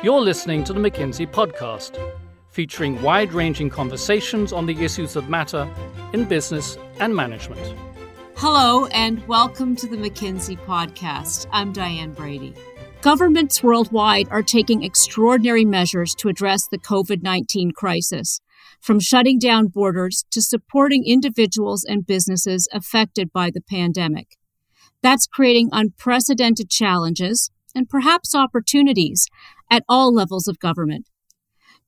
You're listening to the McKinsey podcast, featuring wide ranging conversations on the issues that matter in business and management. Hello, and welcome to the McKinsey podcast. I'm Diane Brady. Governments worldwide are taking extraordinary measures to address the COVID 19 crisis, from shutting down borders to supporting individuals and businesses affected by the pandemic. That's creating unprecedented challenges and perhaps opportunities at all levels of government.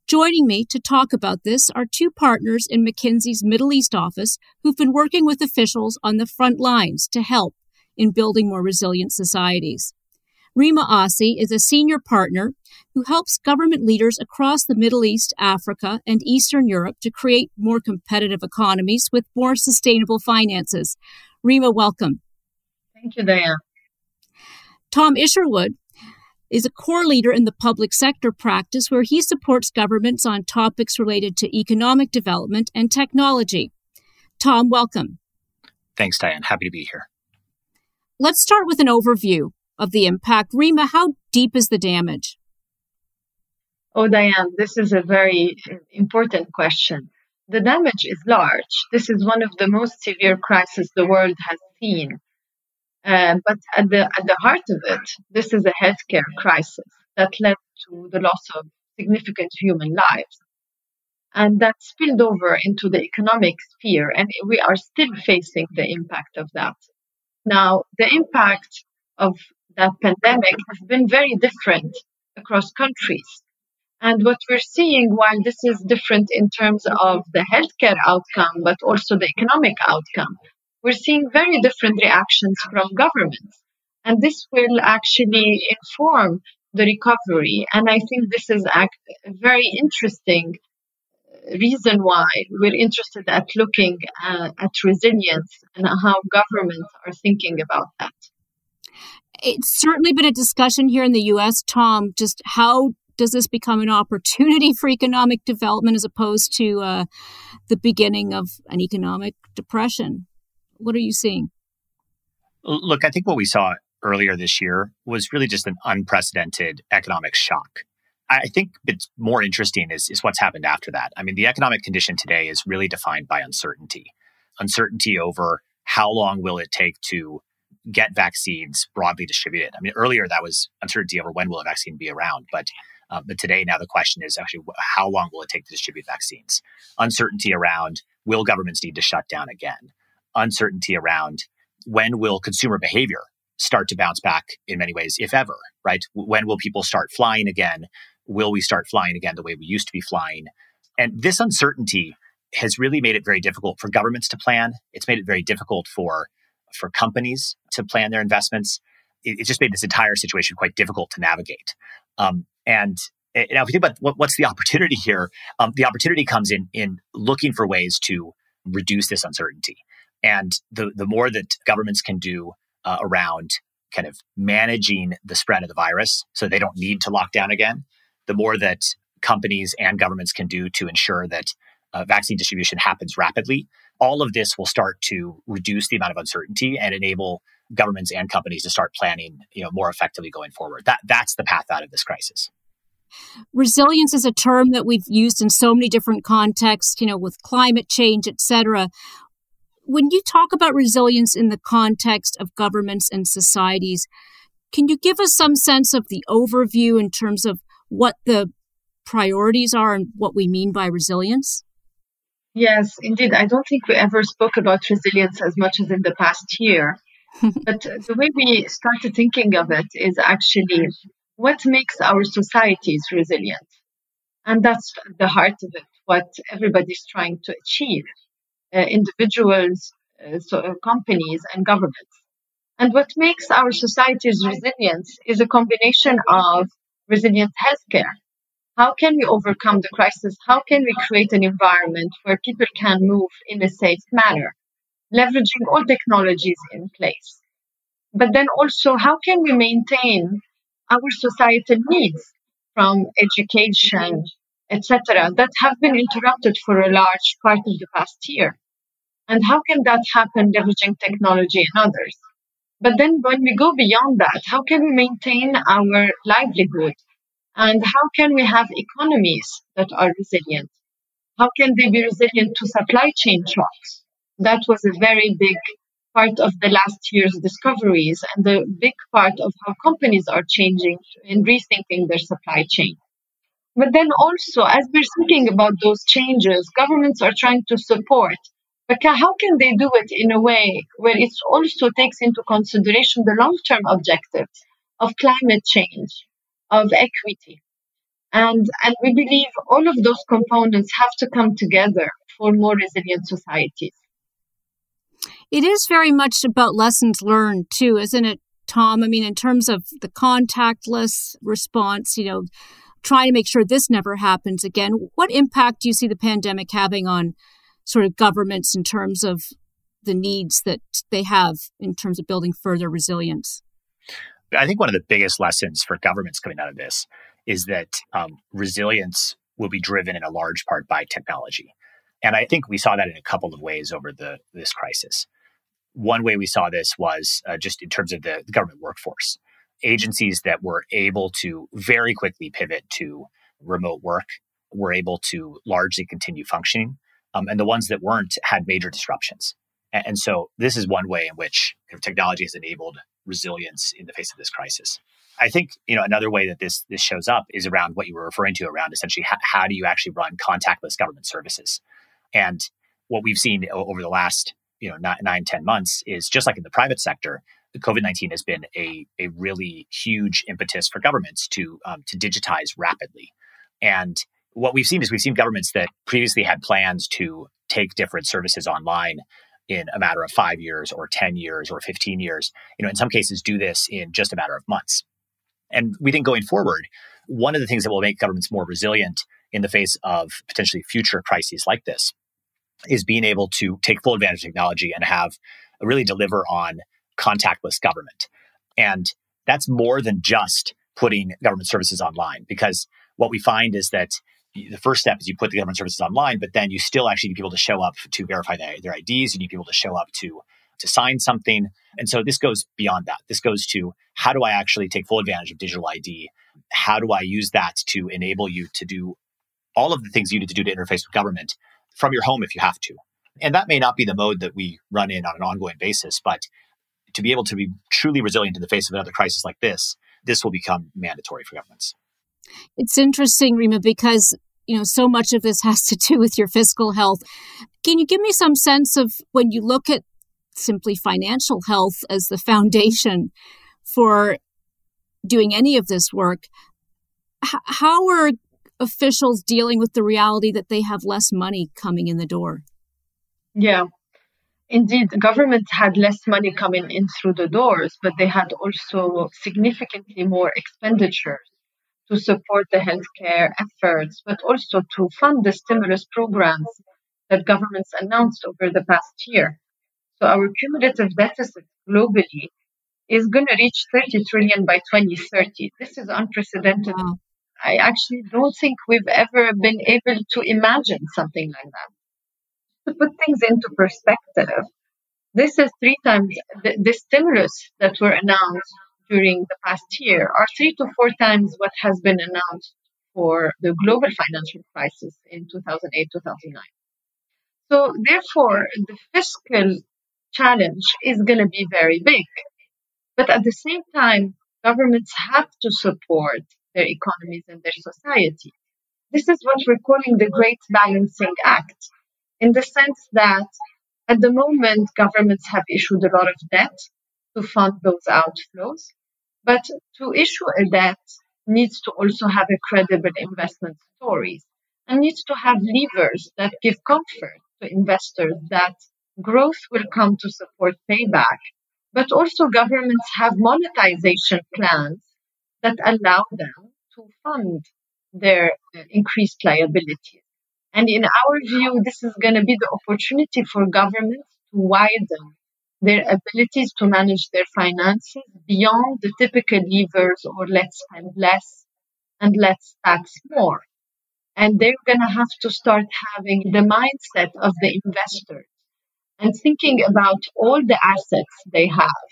Joining me to talk about this are two partners in McKinsey's Middle East office who've been working with officials on the front lines to help in building more resilient societies. Rima Assi is a senior partner who helps government leaders across the Middle East, Africa, and Eastern Europe to create more competitive economies with more sustainable finances. Rima, welcome. Thank you, Diane. Tom Isherwood is a core leader in the public sector practice where he supports governments on topics related to economic development and technology. Tom, welcome. Thanks, Diane. Happy to be here. Let's start with an overview of the impact. Rima, how deep is the damage? Oh, Diane, this is a very important question. The damage is large. This is one of the most severe crises the world has seen. Uh, but at the at the heart of it, this is a healthcare crisis that led to the loss of significant human lives, and that spilled over into the economic sphere, and we are still facing the impact of that. Now, the impact of that pandemic has been very different across countries. And what we're seeing, while this is different in terms of the healthcare outcome, but also the economic outcome, we're seeing very different reactions from governments. And this will actually inform the recovery. And I think this is a very interesting reason why we're interested at looking uh, at resilience and how governments are thinking about that. It's certainly been a discussion here in the US, Tom, just how does this become an opportunity for economic development as opposed to uh, the beginning of an economic depression? What are you seeing? Look, I think what we saw earlier this year was really just an unprecedented economic shock. I think it's more interesting is, is what's happened after that. I mean, the economic condition today is really defined by uncertainty. Uncertainty over how long will it take to get vaccines broadly distributed. I mean, earlier that was uncertainty over when will a vaccine be around, but uh, but today now the question is actually how long will it take to distribute vaccines? Uncertainty around will governments need to shut down again? Uncertainty around when will consumer behavior start to bounce back in many ways, if ever, right? When will people start flying again? Will we start flying again the way we used to be flying? And this uncertainty has really made it very difficult for governments to plan. It's made it very difficult for for companies to plan their investments. It, it just made this entire situation quite difficult to navigate. Um, and now, if you think about what, what's the opportunity here, um, the opportunity comes in in looking for ways to reduce this uncertainty. And the, the more that governments can do uh, around kind of managing the spread of the virus so they don't need to lock down again, the more that companies and governments can do to ensure that uh, vaccine distribution happens rapidly, all of this will start to reduce the amount of uncertainty and enable governments and companies to start planning you know more effectively going forward. That that's the path out of this crisis. Resilience is a term that we've used in so many different contexts you know with climate change et cetera when you talk about resilience in the context of governments and societies, can you give us some sense of the overview in terms of what the priorities are and what we mean by resilience? Yes, indeed. I don't think we ever spoke about resilience as much as in the past year. but the way we started thinking of it is actually what makes our societies resilient? And that's the heart of it, what everybody's trying to achieve. Uh, individuals, uh, so, uh, companies, and governments. And what makes our societies resilient is a combination of resilient healthcare. How can we overcome the crisis? How can we create an environment where people can move in a safe manner, leveraging all technologies in place? But then also, how can we maintain our societal needs from education, etc., that have been interrupted for a large part of the past year. And how can that happen leveraging technology and others? But then when we go beyond that, how can we maintain our livelihood? And how can we have economies that are resilient? How can they be resilient to supply chain shocks? That was a very big part of the last year's discoveries and the big part of how companies are changing and rethinking their supply chain. But then also, as we're thinking about those changes, governments are trying to support. But how can they do it in a way where it also takes into consideration the long term objectives of climate change, of equity? And, and we believe all of those components have to come together for more resilient societies. It is very much about lessons learned, too, isn't it, Tom? I mean, in terms of the contactless response, you know, trying to make sure this never happens again. What impact do you see the pandemic having on sort of governments in terms of the needs that they have in terms of building further resilience? I think one of the biggest lessons for governments coming out of this is that um, resilience will be driven in a large part by technology. And I think we saw that in a couple of ways over the this crisis. One way we saw this was uh, just in terms of the, the government workforce. Agencies that were able to very quickly pivot to remote work were able to largely continue functioning. Um, and the ones that weren't had major disruptions. And, and so this is one way in which technology has enabled resilience in the face of this crisis. I think you know another way that this this shows up is around what you were referring to around essentially how, how do you actually run contactless government services, and what we've seen over the last you know nine, nine ten months is just like in the private sector, COVID nineteen has been a a really huge impetus for governments to um, to digitize rapidly, and what we've seen is we've seen governments that previously had plans to take different services online in a matter of five years or 10 years or 15 years, you know, in some cases do this in just a matter of months. And we think going forward, one of the things that will make governments more resilient in the face of potentially future crises like this is being able to take full advantage of technology and have really deliver on contactless government. And that's more than just putting government services online because what we find is that the first step is you put the government services online, but then you still actually need people to show up to verify their, their IDs. You need people to show up to to sign something. And so this goes beyond that. This goes to how do I actually take full advantage of digital ID? How do I use that to enable you to do all of the things you need to do to interface with government from your home if you have to. And that may not be the mode that we run in on an ongoing basis, but to be able to be truly resilient in the face of another crisis like this, this will become mandatory for governments. It's interesting, Rima, because you know so much of this has to do with your fiscal health. Can you give me some sense of when you look at simply financial health as the foundation for doing any of this work? H- how are officials dealing with the reality that they have less money coming in the door. Yeah. Indeed, the government had less money coming in through the doors, but they had also significantly more expenditures to support the healthcare efforts, but also to fund the stimulus programs that governments announced over the past year. So our cumulative deficit globally is going to reach 30 trillion by 2030. This is unprecedented wow. I actually don't think we've ever been able to imagine something like that. To put things into perspective, this is three times the, the stimulus that were announced during the past year are three to four times what has been announced for the global financial crisis in 2008 2009. So, therefore, the fiscal challenge is going to be very big. But at the same time, governments have to support their economies and their society. This is what we're calling the Great Balancing Act, in the sense that at the moment, governments have issued a lot of debt to fund those outflows. But to issue a debt needs to also have a credible investment story and needs to have levers that give comfort to investors that growth will come to support payback. But also governments have monetization plans that allow them to fund their increased liabilities. And in our view, this is going to be the opportunity for governments to widen their abilities to manage their finances beyond the typical levers or let's spend less and let's tax more. And they're going to have to start having the mindset of the investors and thinking about all the assets they have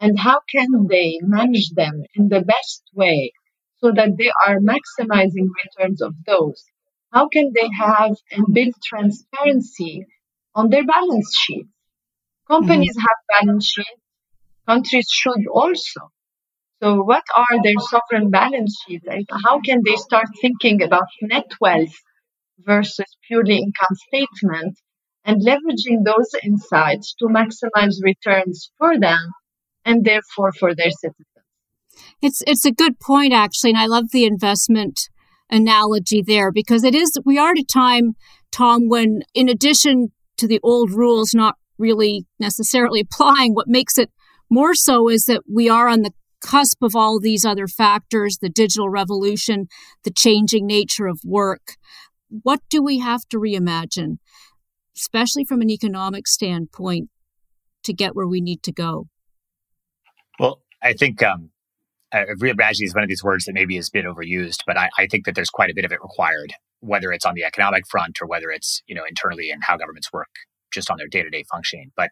and how can they manage them in the best way so that they are maximizing returns of those? How can they have and build transparency on their balance sheets? Companies mm-hmm. have balance sheets, countries should also. So, what are their sovereign balance sheets? How can they start thinking about net wealth versus purely income statement and leveraging those insights to maximize returns for them and therefore for their citizens? It's it's a good point actually, and I love the investment analogy there because it is we are at a time, Tom, when in addition to the old rules not really necessarily applying, what makes it more so is that we are on the cusp of all these other factors the digital revolution, the changing nature of work. What do we have to reimagine, especially from an economic standpoint, to get where we need to go? Well, I think um, uh, reimagining is one of these words that maybe is a bit overused, but I, I think that there's quite a bit of it required, whether it's on the economic front or whether it's you know internally and how governments work just on their day to day functioning. But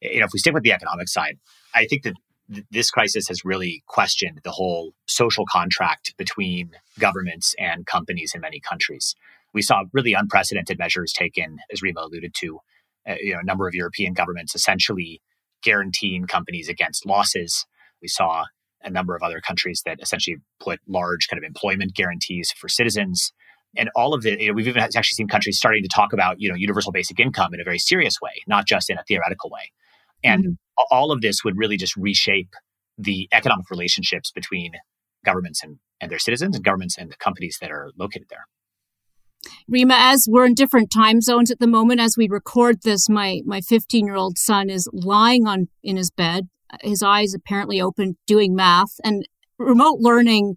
you know, if we stick with the economic side, I think that this crisis has really questioned the whole social contract between governments and companies in many countries. We saw really unprecedented measures taken, as Rima alluded to. Uh, you know, a number of European governments essentially guaranteeing companies against losses. We saw a number of other countries that essentially put large kind of employment guarantees for citizens. And all of it, you know, we've even actually seen countries starting to talk about, you know, universal basic income in a very serious way, not just in a theoretical way. And mm-hmm. all of this would really just reshape the economic relationships between governments and, and their citizens and governments and the companies that are located there. Rima, as we're in different time zones at the moment, as we record this, my my 15 year old son is lying on in his bed, his eyes apparently open, doing math, and remote learning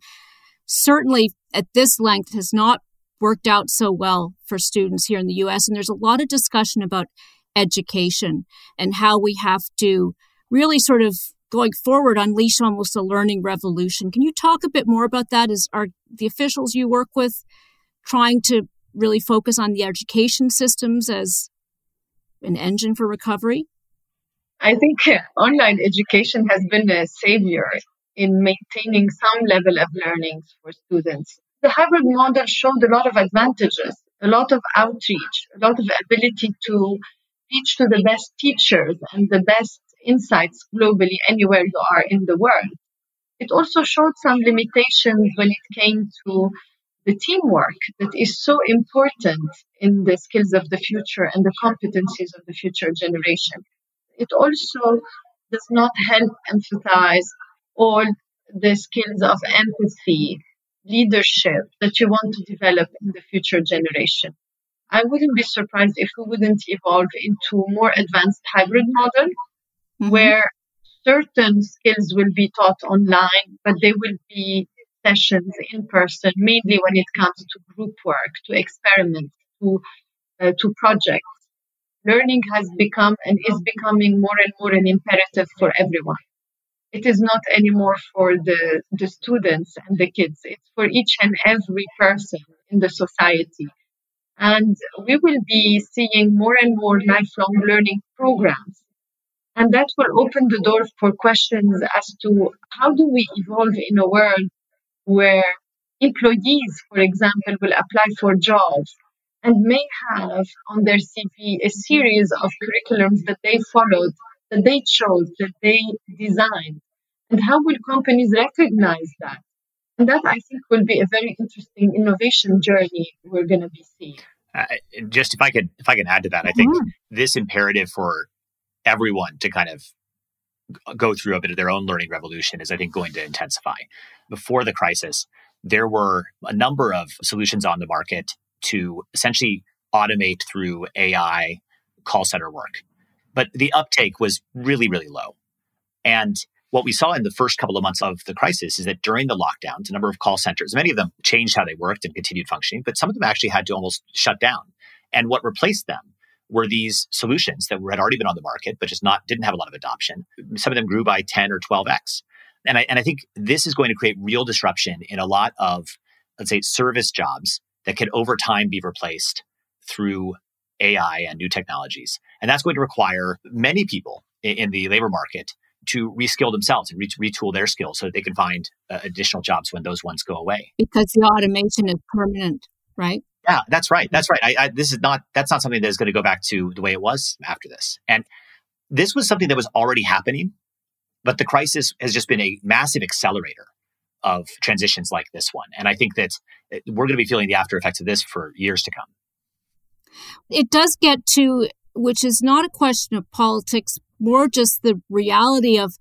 certainly at this length has not worked out so well for students here in the U.S. And there's a lot of discussion about education and how we have to really sort of going forward unleash almost a learning revolution. Can you talk a bit more about that? Is are the officials you work with trying to really focus on the education systems as an engine for recovery? I think online education has been a savior in maintaining some level of learning for students. The hybrid model showed a lot of advantages, a lot of outreach, a lot of ability to teach to the best teachers and the best insights globally anywhere you are in the world. It also showed some limitations when it came to the teamwork that is so important in the skills of the future and the competencies of the future generation. It also does not help emphasize all the skills of empathy, leadership that you want to develop in the future generation. I wouldn't be surprised if we wouldn't evolve into more advanced hybrid model mm-hmm. where certain skills will be taught online, but they will be sessions in person, mainly when it comes to group work, to experiments, to uh, to projects. Learning has become and is becoming more and more an imperative for everyone. It is not anymore for the, the students and the kids. It's for each and every person in the society. And we will be seeing more and more lifelong learning programs and that will open the door for questions as to how do we evolve in a world where employees, for example, will apply for jobs and may have on their CV a series of curriculums that they followed, that they chose, that they designed. And how will companies recognize that? And that I think will be a very interesting innovation journey we're going to be seeing. Uh, just if I could, if I can add to that, I think mm-hmm. this imperative for everyone to kind of go through a bit of their own learning revolution is, I think, going to intensify. Before the crisis, there were a number of solutions on the market to essentially automate through AI call center work. But the uptake was really, really low. And what we saw in the first couple of months of the crisis is that during the lockdowns, a number of call centers, many of them changed how they worked and continued functioning, but some of them actually had to almost shut down. And what replaced them were these solutions that had already been on the market, but just not didn't have a lot of adoption. Some of them grew by 10 or 12x. And I, and I think this is going to create real disruption in a lot of, let's say, service jobs that could over time be replaced through AI and new technologies. And that's going to require many people in, the labor market to reskill themselves and re- retool their skills so that they can find uh, additional jobs when those ones go away. Because the automation is permanent, right? Yeah, that's right. That's right. I, I, this is not that's not something that is going to go back to the way it was after this. And this was something that was already happening, but the crisis has just been a massive accelerator of transitions like this one. And I think that uh, we're going to be feeling the after effects of this for years to come. It does get to, which is not a question of politics, more just the reality of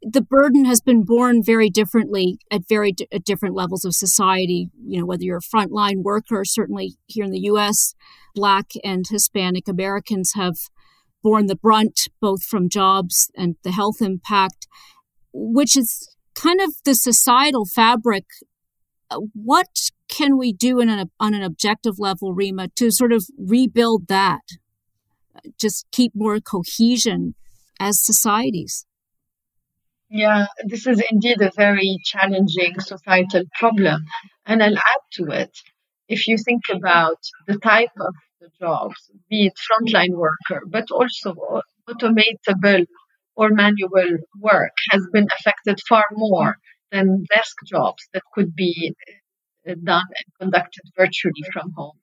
the burden has been borne very differently at very d- at different levels of society. You know, whether you're a frontline worker, certainly here in the U.S., Black and Hispanic Americans have borne the brunt both from jobs and the health impact, which is kind of the societal fabric. Uh, what can we do an, on an objective level, Rima, to sort of rebuild that? Just keep more cohesion as societies. Yeah, this is indeed a very challenging societal problem. And I'll add to it. If you think about the type of the jobs, be it frontline worker, but also automatable or manual work has been affected far more than desk jobs that could be uh, done and conducted virtually from home.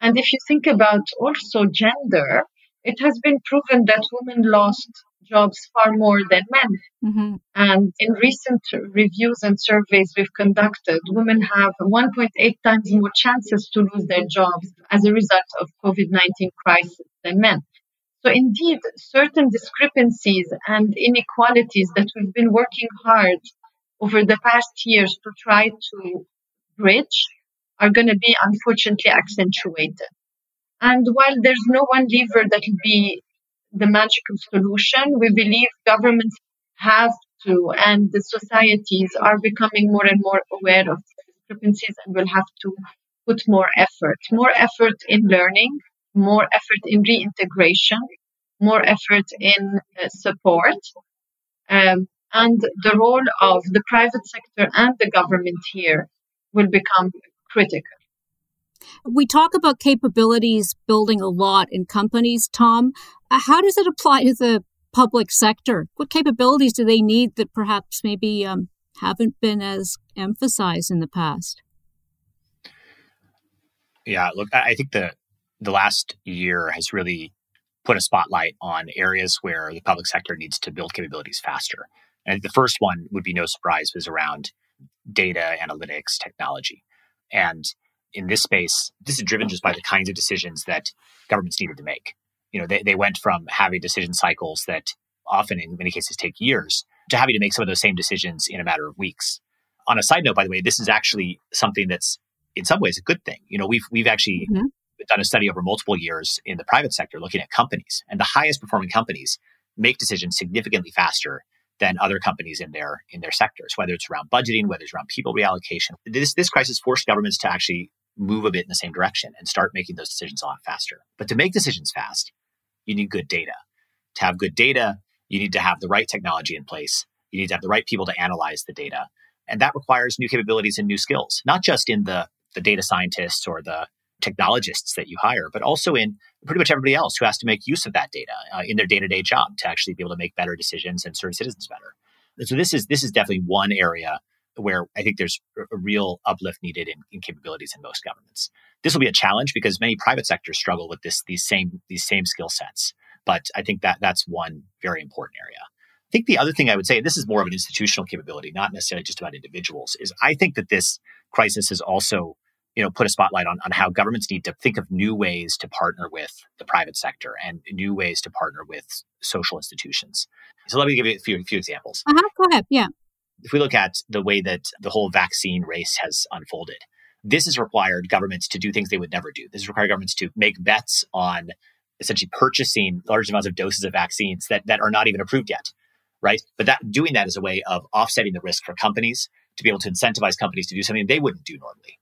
And if you think about also gender, it has been proven that women lost jobs far more than men. Mm-hmm. And in recent reviews and surveys we've conducted, women have 1.8 times more chances to lose their jobs as a result of COVID-19 crisis than men. So indeed, certain discrepancies and inequalities that we've been working hard over the past years to try to bridge are going to be unfortunately accentuated. And while there's no one lever that will be the magical solution, we believe governments have to, and the societies are becoming more and more aware of discrepancies and will have to put more effort, more effort in learning, more effort in reintegration, more effort in uh, support. Um, and the role of the private sector and the government here will become critical. We talk about capabilities building a lot in companies, Tom. Uh, how does it apply to the public sector? What capabilities do they need that perhaps maybe um, haven't been as emphasized in the past? Yeah, look, I think the the last year has really put a spotlight on areas where the public sector needs to build capabilities faster. And the first one would be no surprise was around data analytics technology. And in this space, this is driven just by the kinds of decisions that governments needed to make. You know, they, they went from having decision cycles that often in many cases take years to having to make some of those same decisions in a matter of weeks. On a side note, by the way, this is actually something that's in some ways a good thing. You know, we've we've actually mm-hmm. Done a study over multiple years in the private sector looking at companies, and the highest performing companies make decisions significantly faster than other companies in their in their sectors, whether it's around budgeting, whether it's around people reallocation. This this crisis forced governments to actually move a bit in the same direction and start making those decisions a lot faster. But to make decisions fast, you need good data. To have good data, you need to have the right technology in place. You need to have the right people to analyze the data. And that requires new capabilities and new skills, not just in the, the data scientists or the technologists that you hire, but also in pretty much everybody else who has to make use of that data uh, in their day-to-day job to actually be able to make better decisions and serve citizens better. And so this is this is definitely one area where I think there's a real uplift needed in, in, capabilities in most governments. This will be a challenge because many private sectors struggle with this these same these same skill sets. But I think that that's one very important area. I think the other thing I would say, this is more of an institutional capability, not necessarily just about individuals, is I think that this crisis has also you know put a spotlight on, on how governments need to think of new ways to partner with the private sector and new ways to partner with social institutions. So let me give you a few, a few examples. Uh-huh, go ahead. Yeah if we look at the way that the whole vaccine race has unfolded, this has required governments to do things they would never do. This has required governments to make bets on essentially purchasing large amounts of doses of vaccines that, that are not even approved yet, right? But that doing that is a way of offsetting the risk for companies to be able to incentivize companies to do something they wouldn't do normally.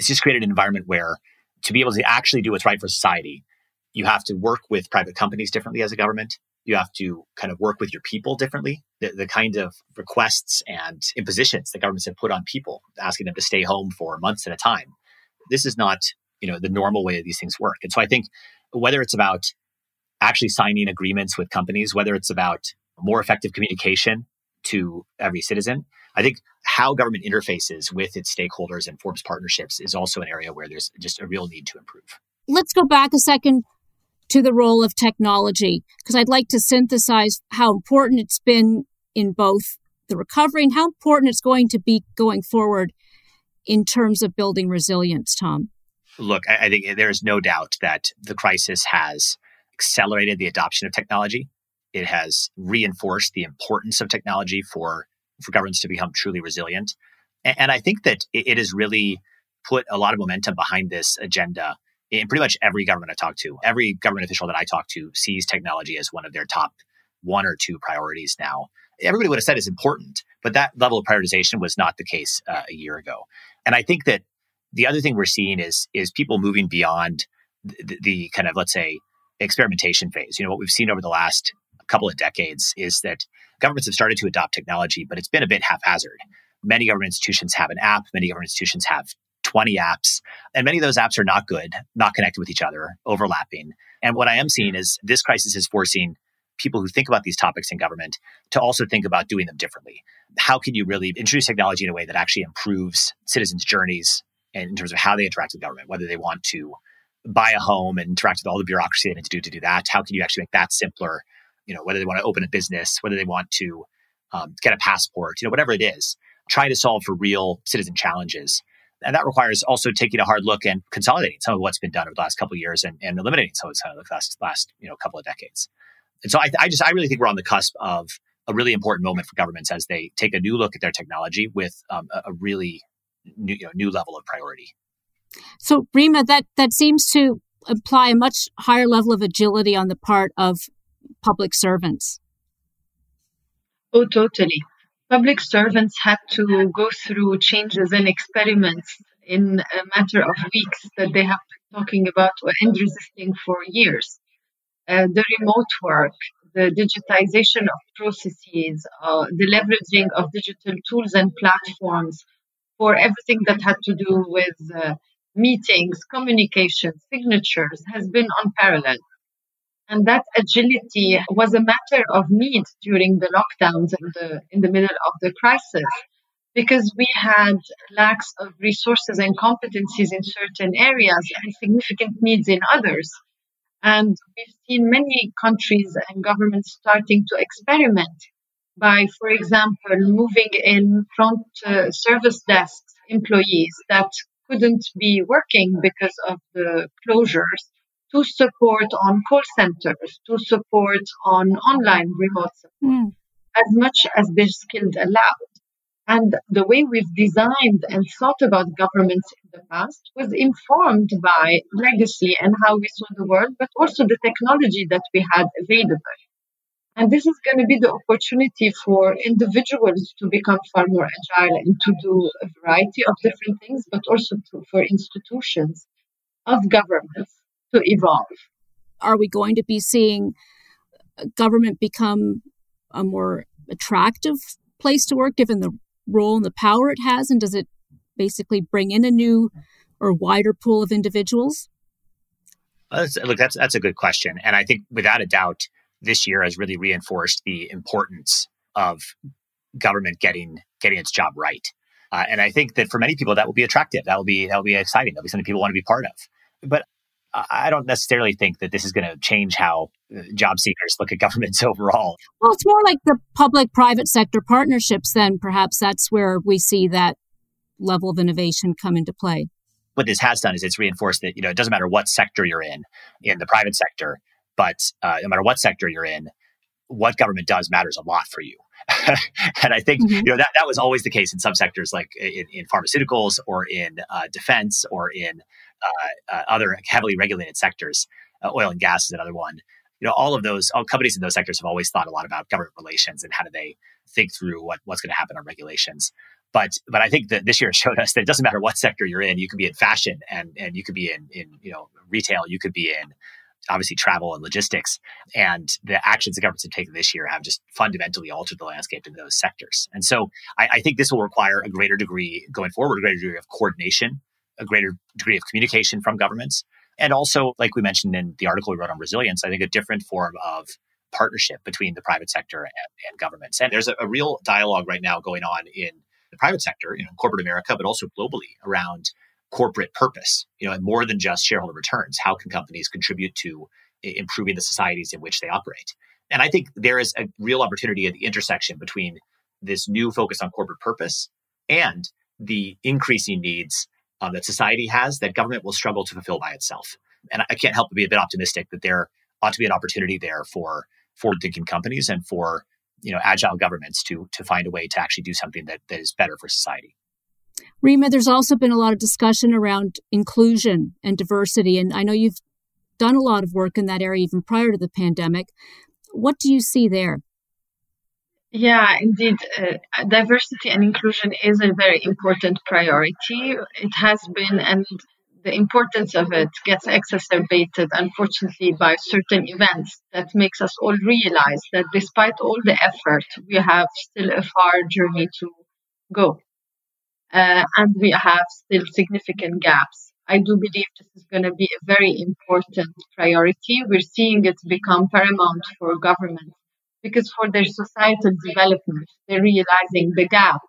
It's just created an environment where to be able to actually do what's right for society, you have to work with private companies differently as a government. You have to kind of work with your people differently. The, the kind of requests and impositions that governments have put on people, asking them to stay home for months at a time. This is not, you know, the normal way these things work. And so I think whether it's about actually signing agreements with companies, whether it's about more effective communication to every citizen. I think how government interfaces with its stakeholders and forms partnerships is also an area where there's just a real need to improve. Let's go back a second to the role of technology, because I'd like to synthesize how important it's been in both the recovery and how important it's going to be going forward in terms of building resilience, Tom. Look, I, I think there's no doubt that the crisis has accelerated the adoption of technology. It has reinforced the importance of technology for, for governments to become truly resilient. And, and I think that it, it has really put a lot of momentum behind this agenda in pretty much every government I talk to. Every government official that I talk to sees technology as one of their top one or two priorities now. Everybody would have said it's important, but that level of prioritization was not the case uh, a year ago. And I think that the other thing we're seeing is is people moving beyond the, the kind of let's say experimentation phase. You know what we've seen over the last couple of decades is that governments have started to adopt technology, but it's been a bit haphazard. Many government institutions have an app. Many government institutions have 20 apps, and many of those apps are not good, not connected with each other, overlapping. And what I am seeing hmm. is this crisis is forcing people who think about these topics in government to also think about doing them differently. How can you really introduce technology in a way that actually improves citizens' journeys in terms of how they interact with government, whether they want to buy a home and interact with all the bureaucracy they need to do to do that? How can you actually make that simpler? You know, whether they want to open a business, whether they want to um, get a passport, you know, whatever it is, trying to solve for real citizen challenges and that requires also taking a hard look and consolidating some of what's been done over the last couple of years and, and eliminating some of the last, last you know couple of decades. And so I, I just I really think we're on the cusp of a really important moment for governments as they take a new look at their technology with um, a, a, really new, you know, new level of priority. So Rima, that that seems to imply a much higher level of agility on the part of public servants. Oh, totally public servants had to go through changes and experiments in a matter of weeks that they have been talking about and resisting for years. Uh, the remote work, the digitization of processes, uh, the leveraging of digital tools and platforms for everything that had to do with uh, meetings, communication, signatures has been unparalleled. And that agility was a matter of need during the lockdowns in the, in the middle of the crisis because we had lacks of resources and competencies in certain areas and significant needs in others. And we've seen many countries and governments starting to experiment by, for example, moving in front uh, service desks employees that couldn't be working because of the closures to support on call centers, to support on online remote support, mm. as much as their skills allowed. And the way we've designed and thought about governments in the past was informed by legacy and how we saw the world, but also the technology that we had available. And this is going to be the opportunity for individuals to become far more agile and to do a variety of different things, but also to, for institutions of governments to evolve. Are we going to be seeing government become a more attractive place to work given the role and the power it has? And does it basically bring in a new or wider pool of individuals? Uh, look, that's that's a good question, and I think without a doubt, this year has really reinforced the importance of government getting getting its job right. Uh, and I think that for many people, that will be attractive. That will be that will be exciting. That will be something people want to be part of. But I don't necessarily think that this is going to change how uh, job seekers look at governments overall. Well, it's more like the public private sector partnerships, then perhaps that's where we see that level of innovation come into play. What this has done is it's reinforced that, you know, it doesn't matter what sector you're in, in the private sector, but uh, no matter what sector you're in, what government does matters a lot for you. and I think mm-hmm. you know that that was always the case in some sectors, like in, in pharmaceuticals or in uh, defense or in uh, uh, other heavily regulated sectors. Uh, oil and gas is another one. You know, all of those all companies in those sectors have always thought a lot about government relations and how do they think through what, what's going to happen on regulations. But but I think that this year showed us that it doesn't matter what sector you're in. You could be in fashion and and you could be in in you know retail. You could be in obviously travel and logistics. And the actions the governments have taken this year have just fundamentally altered the landscape in those sectors. And so I, I, think this will require a greater degree going forward, a greater degree of coordination a greater degree of communication from governments. And also, like we mentioned in the article we wrote on resilience, I think a different form of partnership between the private sector and, and governments. And there's a, a, real dialogue right now going on in the private sector, you know, corporate America, but also globally around corporate purpose, you know, and more than just shareholder returns. How can companies contribute to improving the societies in which they operate? And I think there is a real opportunity at the intersection between this new focus on corporate purpose and the increasing needs um, that society has that government will struggle to fulfill by itself. And I can't help but be a bit optimistic that there ought to be an opportunity there for forward-thinking companies and for you know agile governments to to find a way to actually do something that, that is better for society. Rima, there's also been a lot of discussion around inclusion and diversity, and I know you've done a lot of work in that area even prior to the pandemic. What do you see there? Yeah, indeed. Uh, diversity and inclusion is a very important priority. It has been, and the importance of it gets exacerbated, unfortunately, by certain events that makes us all realize that despite all the effort, we have still a far journey to go. Uh, and we have still significant gaps. I do believe this is going to be a very important priority. We're seeing it become paramount for government because for their societal development, they're realizing the gap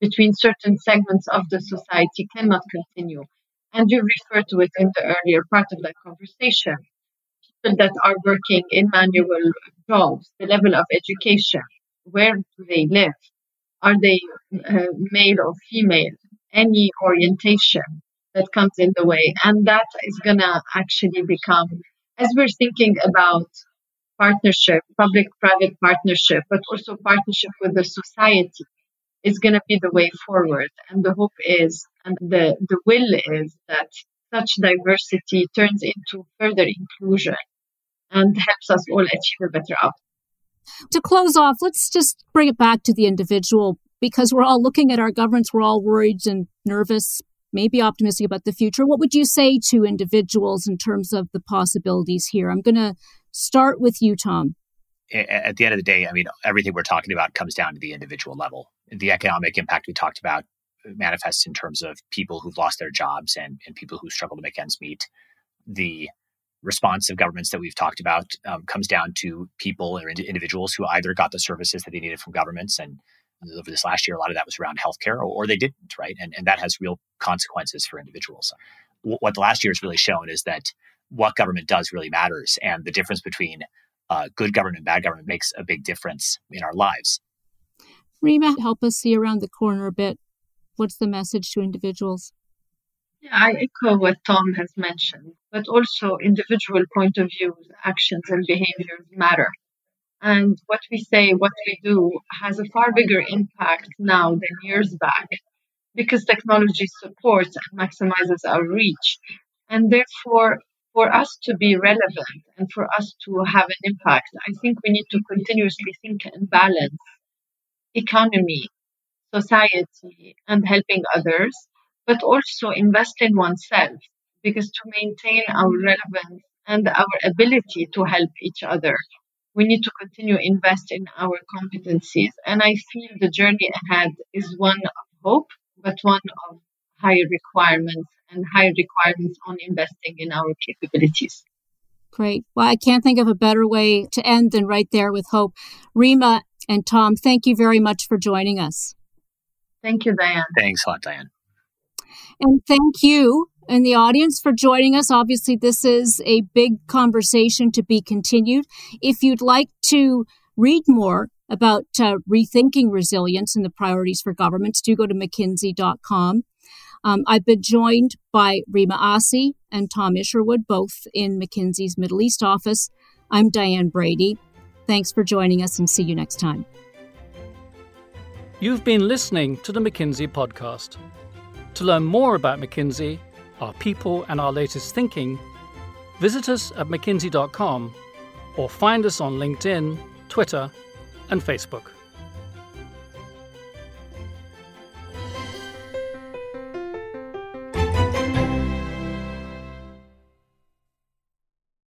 between certain segments of the society cannot continue. And you referred to it in the earlier part of that conversation. People that are working in manual jobs, the level of education, where do they live? Are they uh, male or female? Any orientation that comes in the way. And that is going to actually become, as we're thinking about partnership, public private partnership, but also partnership with the society is going to be the way forward. And the hope is, and the, the will is that such diversity turns into further inclusion and helps us all achieve a better outcome. To close off, let's just bring it back to the individual because we're all looking at our governments, we're all worried and nervous, maybe optimistic about the future. What would you say to individuals in terms of the possibilities here? I'm going to start with you, Tom. At the end of the day, I mean, everything we're talking about comes down to the individual level. The economic impact we talked about manifests in terms of people who've lost their jobs and, and people who struggle to make ends meet. The response of governments that we've talked about um, comes down to people or individuals who either got the services that they needed from governments and over this last year, a lot of that was around healthcare, or, or they didn't, right? And, and that has real consequences for individuals. what the last year has really shown is that what government does really matters, and the difference between uh, good government and bad government makes a big difference in our lives. Rima, help us see around the corner a bit. What's the message to individuals? Yeah, I echo what Tom has mentioned, but also individual point of views, actions, and behaviors matter. And what we say, what we do has a far bigger impact now than years back because technology supports and maximizes our reach. And therefore, for us to be relevant and for us to have an impact, I think we need to continuously think and balance economy, society, and helping others, but also invest in oneself because to maintain our relevance and our ability to help each other we need to continue invest in our competencies. And I feel the journey ahead is one of hope, but one of higher requirements and higher requirements on investing in our capabilities. Great. Well, I can't think of a better way to end than right there with hope. Rima and Tom, thank you very much for joining us. Thank you, Diane. Thanks a lot, Diane. And thank you in the audience for joining us. Obviously, this is a big conversation to be continued. If you'd like to read more about uh, rethinking resilience and the priorities for governments, do go to mckinsey.com. Um, I've been joined by Rima Assi and Tom Isherwood, both in McKinsey's Middle East office. I'm Diane Brady. Thanks for joining us and see you next time. You've been listening to the McKinsey podcast. To learn more about McKinsey, our people, and our latest thinking, visit us at mckinsey.com or find us on LinkedIn, Twitter, and Facebook.